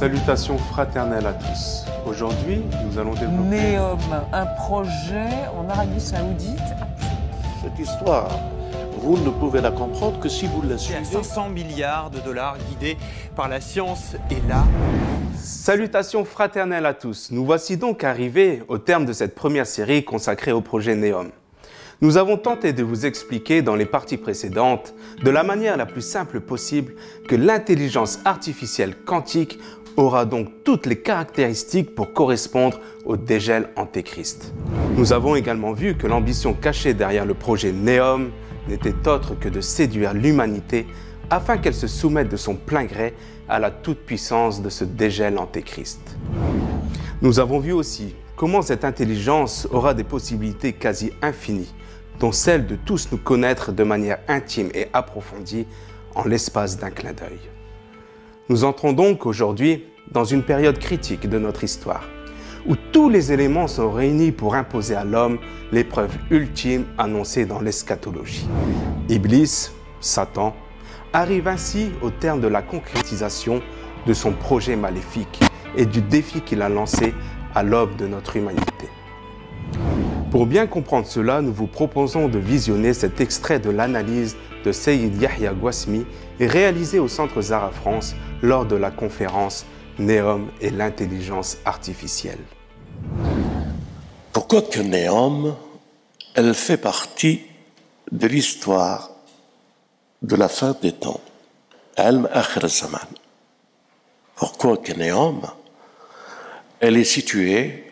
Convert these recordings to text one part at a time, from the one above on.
Salutations fraternelles à tous. Aujourd'hui, nous allons développer. Néom, un projet en Arabie Saoudite. Cette histoire, vous ne pouvez la comprendre que si vous la suivez. 500 milliards de dollars guidés par la science et l'art. Salutations fraternelles à tous. Nous voici donc arrivés au terme de cette première série consacrée au projet Neom. Nous avons tenté de vous expliquer dans les parties précédentes, de la manière la plus simple possible, que l'intelligence artificielle quantique aura donc toutes les caractéristiques pour correspondre au dégel antéchrist. Nous avons également vu que l'ambition cachée derrière le projet Neom n'était autre que de séduire l'humanité afin qu'elle se soumette de son plein gré à la toute-puissance de ce dégel antéchrist. Nous avons vu aussi comment cette intelligence aura des possibilités quasi infinies, dont celle de tous nous connaître de manière intime et approfondie en l'espace d'un clin d'œil. Nous entrons donc aujourd'hui dans une période critique de notre histoire, où tous les éléments sont réunis pour imposer à l'homme l'épreuve ultime annoncée dans l'eschatologie. Iblis, Satan, arrive ainsi au terme de la concrétisation de son projet maléfique et du défi qu'il a lancé à l'aube de notre humanité. Pour bien comprendre cela, nous vous proposons de visionner cet extrait de l'analyse de Seyyid Yahya Gwasmi réalisé au Centre Zara France lors de la conférence Néom et l'intelligence artificielle. Pourquoi que Néom, elle fait partie de l'histoire de la fin des temps. Pourquoi que Néom, elle est située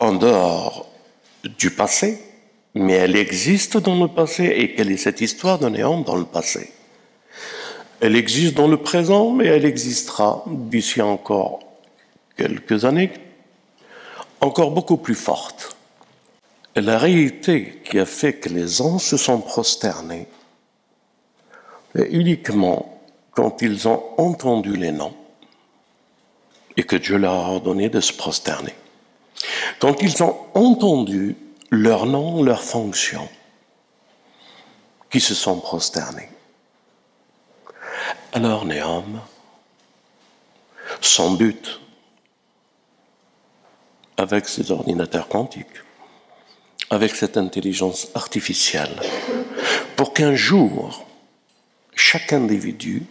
en dehors du passé, mais elle existe dans le passé. Et quelle est cette histoire de Néom dans le passé? Elle existe dans le présent, mais elle existera d'ici encore quelques années, encore beaucoup plus forte. La réalité qui a fait que les anges se sont prosternés, est uniquement quand ils ont entendu les noms et que Dieu leur a ordonné de se prosterner. Quand ils ont entendu leur nom, leur fonction, qui se sont prosternés. Alors Néom, son but, avec ces ordinateurs quantiques, avec cette intelligence artificielle, pour qu'un jour, chaque individu,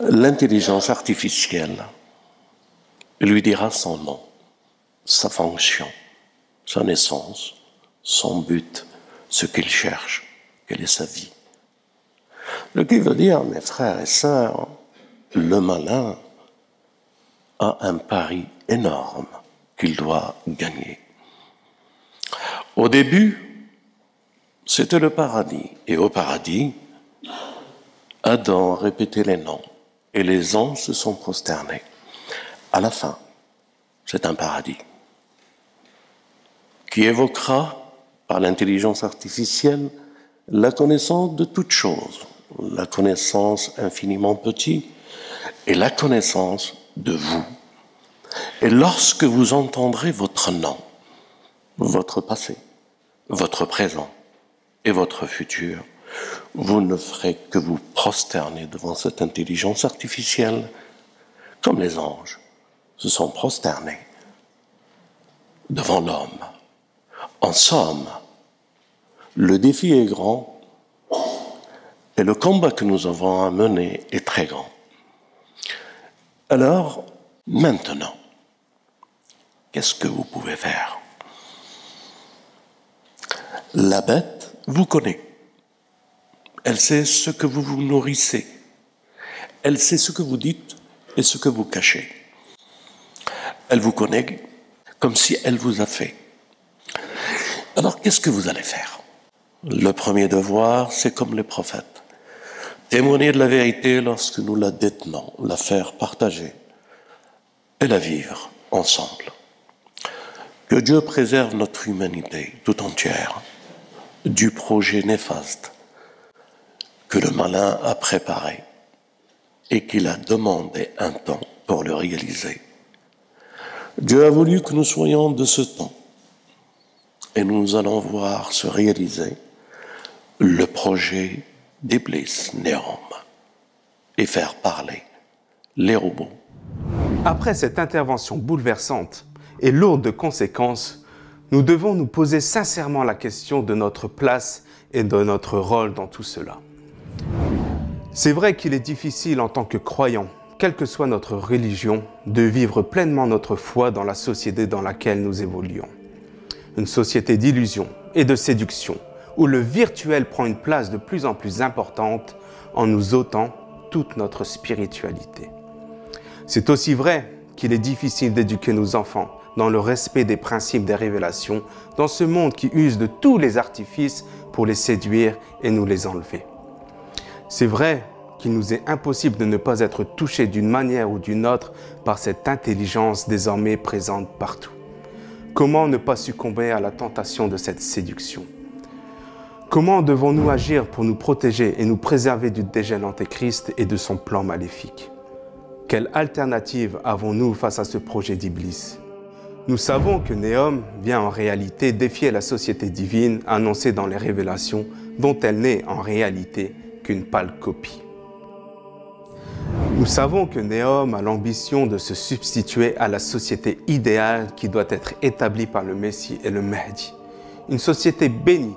l'intelligence artificielle lui dira son nom, sa fonction, sa naissance, son but, ce qu'il cherche, quelle est sa vie. Ce qui veut dire, mes frères et sœurs, le malin a un pari énorme qu'il doit gagner. Au début, c'était le paradis. Et au paradis, Adam a répété les noms et les anges se sont prosternés. À la fin, c'est un paradis qui évoquera par l'intelligence artificielle la connaissance de toutes choses, la connaissance infiniment petite et la connaissance de vous. Et lorsque vous entendrez votre nom, votre passé, votre présent et votre futur, vous ne ferez que vous prosterner devant cette intelligence artificielle, comme les anges se sont prosternés devant l'homme. En somme, le défi est grand et le combat que nous avons à mener est très grand. Alors, maintenant, qu'est-ce que vous pouvez faire? La bête vous connaît. Elle sait ce que vous vous nourrissez. Elle sait ce que vous dites et ce que vous cachez. Elle vous connaît comme si elle vous a fait. Alors qu'est-ce que vous allez faire? Le premier devoir, c'est comme les prophètes. Témoigner de la vérité lorsque nous la détenons, la faire partager et la vivre ensemble. Que Dieu préserve notre humanité tout entière du projet néfaste que le malin a préparé et qu'il a demandé un temps pour le réaliser. Dieu a voulu que nous soyons de ce temps et nous allons voir se réaliser le projet d'Iblis Néom et faire parler les robots. Après cette intervention bouleversante et lourde de conséquences, nous devons nous poser sincèrement la question de notre place et de notre rôle dans tout cela. C'est vrai qu'il est difficile en tant que croyant, quelle que soit notre religion, de vivre pleinement notre foi dans la société dans laquelle nous évoluons. Une société d'illusion et de séduction, où le virtuel prend une place de plus en plus importante en nous ôtant toute notre spiritualité. C'est aussi vrai qu'il est difficile d'éduquer nos enfants dans le respect des principes des révélations dans ce monde qui use de tous les artifices pour les séduire et nous les enlever. C'est vrai qu'il nous est impossible de ne pas être touchés d'une manière ou d'une autre par cette intelligence désormais présente partout. Comment ne pas succomber à la tentation de cette séduction? Comment devons-nous agir pour nous protéger et nous préserver du dégel antéchrist et de son plan maléfique? Quelle alternative avons-nous face à ce projet d'Iblis? Nous savons que Néom vient en réalité défier la société divine annoncée dans les révélations dont elle n'est en réalité qu'une pâle copie. Nous savons que Néom a l'ambition de se substituer à la société idéale qui doit être établie par le Messie et le Mahdi. Une société bénie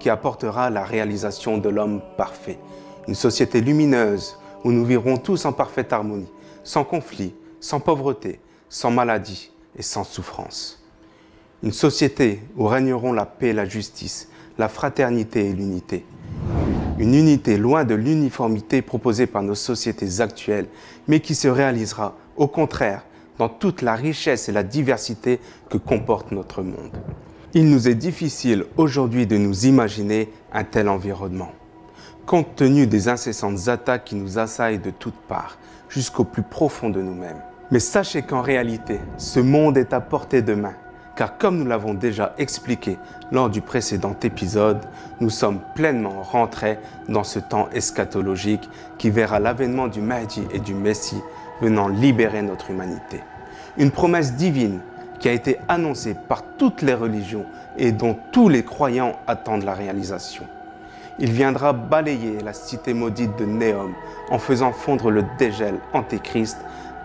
qui apportera la réalisation de l'homme parfait. Une société lumineuse où nous vivrons tous en parfaite harmonie sans conflit, sans pauvreté, sans maladie et sans souffrance. Une société où régneront la paix, la justice, la fraternité et l'unité. Une unité loin de l'uniformité proposée par nos sociétés actuelles, mais qui se réalisera, au contraire, dans toute la richesse et la diversité que comporte notre monde. Il nous est difficile aujourd'hui de nous imaginer un tel environnement. Compte tenu des incessantes attaques qui nous assaillent de toutes parts, jusqu'au plus profond de nous-mêmes. Mais sachez qu'en réalité, ce monde est à portée de main, car comme nous l'avons déjà expliqué lors du précédent épisode, nous sommes pleinement rentrés dans ce temps eschatologique qui verra l'avènement du Mahdi et du Messie venant libérer notre humanité. Une promesse divine qui a été annoncée par toutes les religions et dont tous les croyants attendent la réalisation. Il viendra balayer la cité maudite de Néom en faisant fondre le dégel antéchrist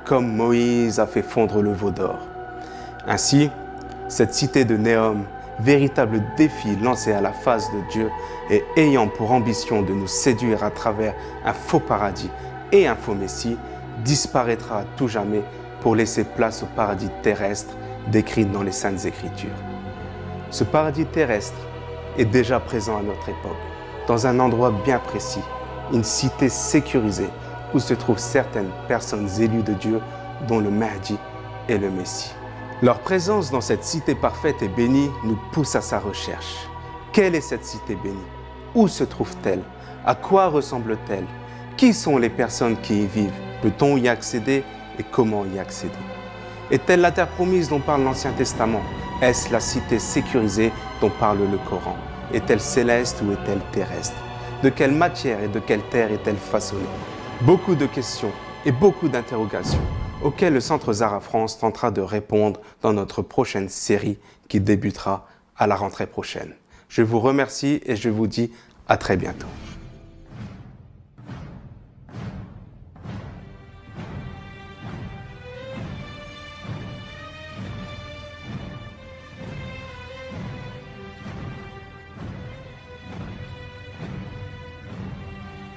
comme Moïse a fait fondre le veau d'or. Ainsi, cette cité de Néom, véritable défi lancé à la face de Dieu et ayant pour ambition de nous séduire à travers un faux paradis et un faux Messie, disparaîtra à tout jamais pour laisser place au paradis terrestre décrit dans les Saintes Écritures. Ce paradis terrestre est déjà présent à notre époque dans un endroit bien précis, une cité sécurisée où se trouvent certaines personnes élues de Dieu, dont le Mahdi et le Messie. Leur présence dans cette cité parfaite et bénie nous pousse à sa recherche. Quelle est cette cité bénie? Où se trouve-t-elle? À quoi ressemble-t-elle? Qui sont les personnes qui y vivent? Peut-on y accéder? Et comment y accéder. Est-elle la terre promise dont parle l'Ancien Testament? Est-ce la cité sécurisée dont parle le Coran? Est-elle céleste ou est-elle terrestre? De quelle matière et de quelle terre est-elle façonnée? Beaucoup de questions et beaucoup d'interrogations auxquelles le Centre Zara France tentera de répondre dans notre prochaine série qui débutera à la rentrée prochaine. Je vous remercie et je vous dis à très bientôt.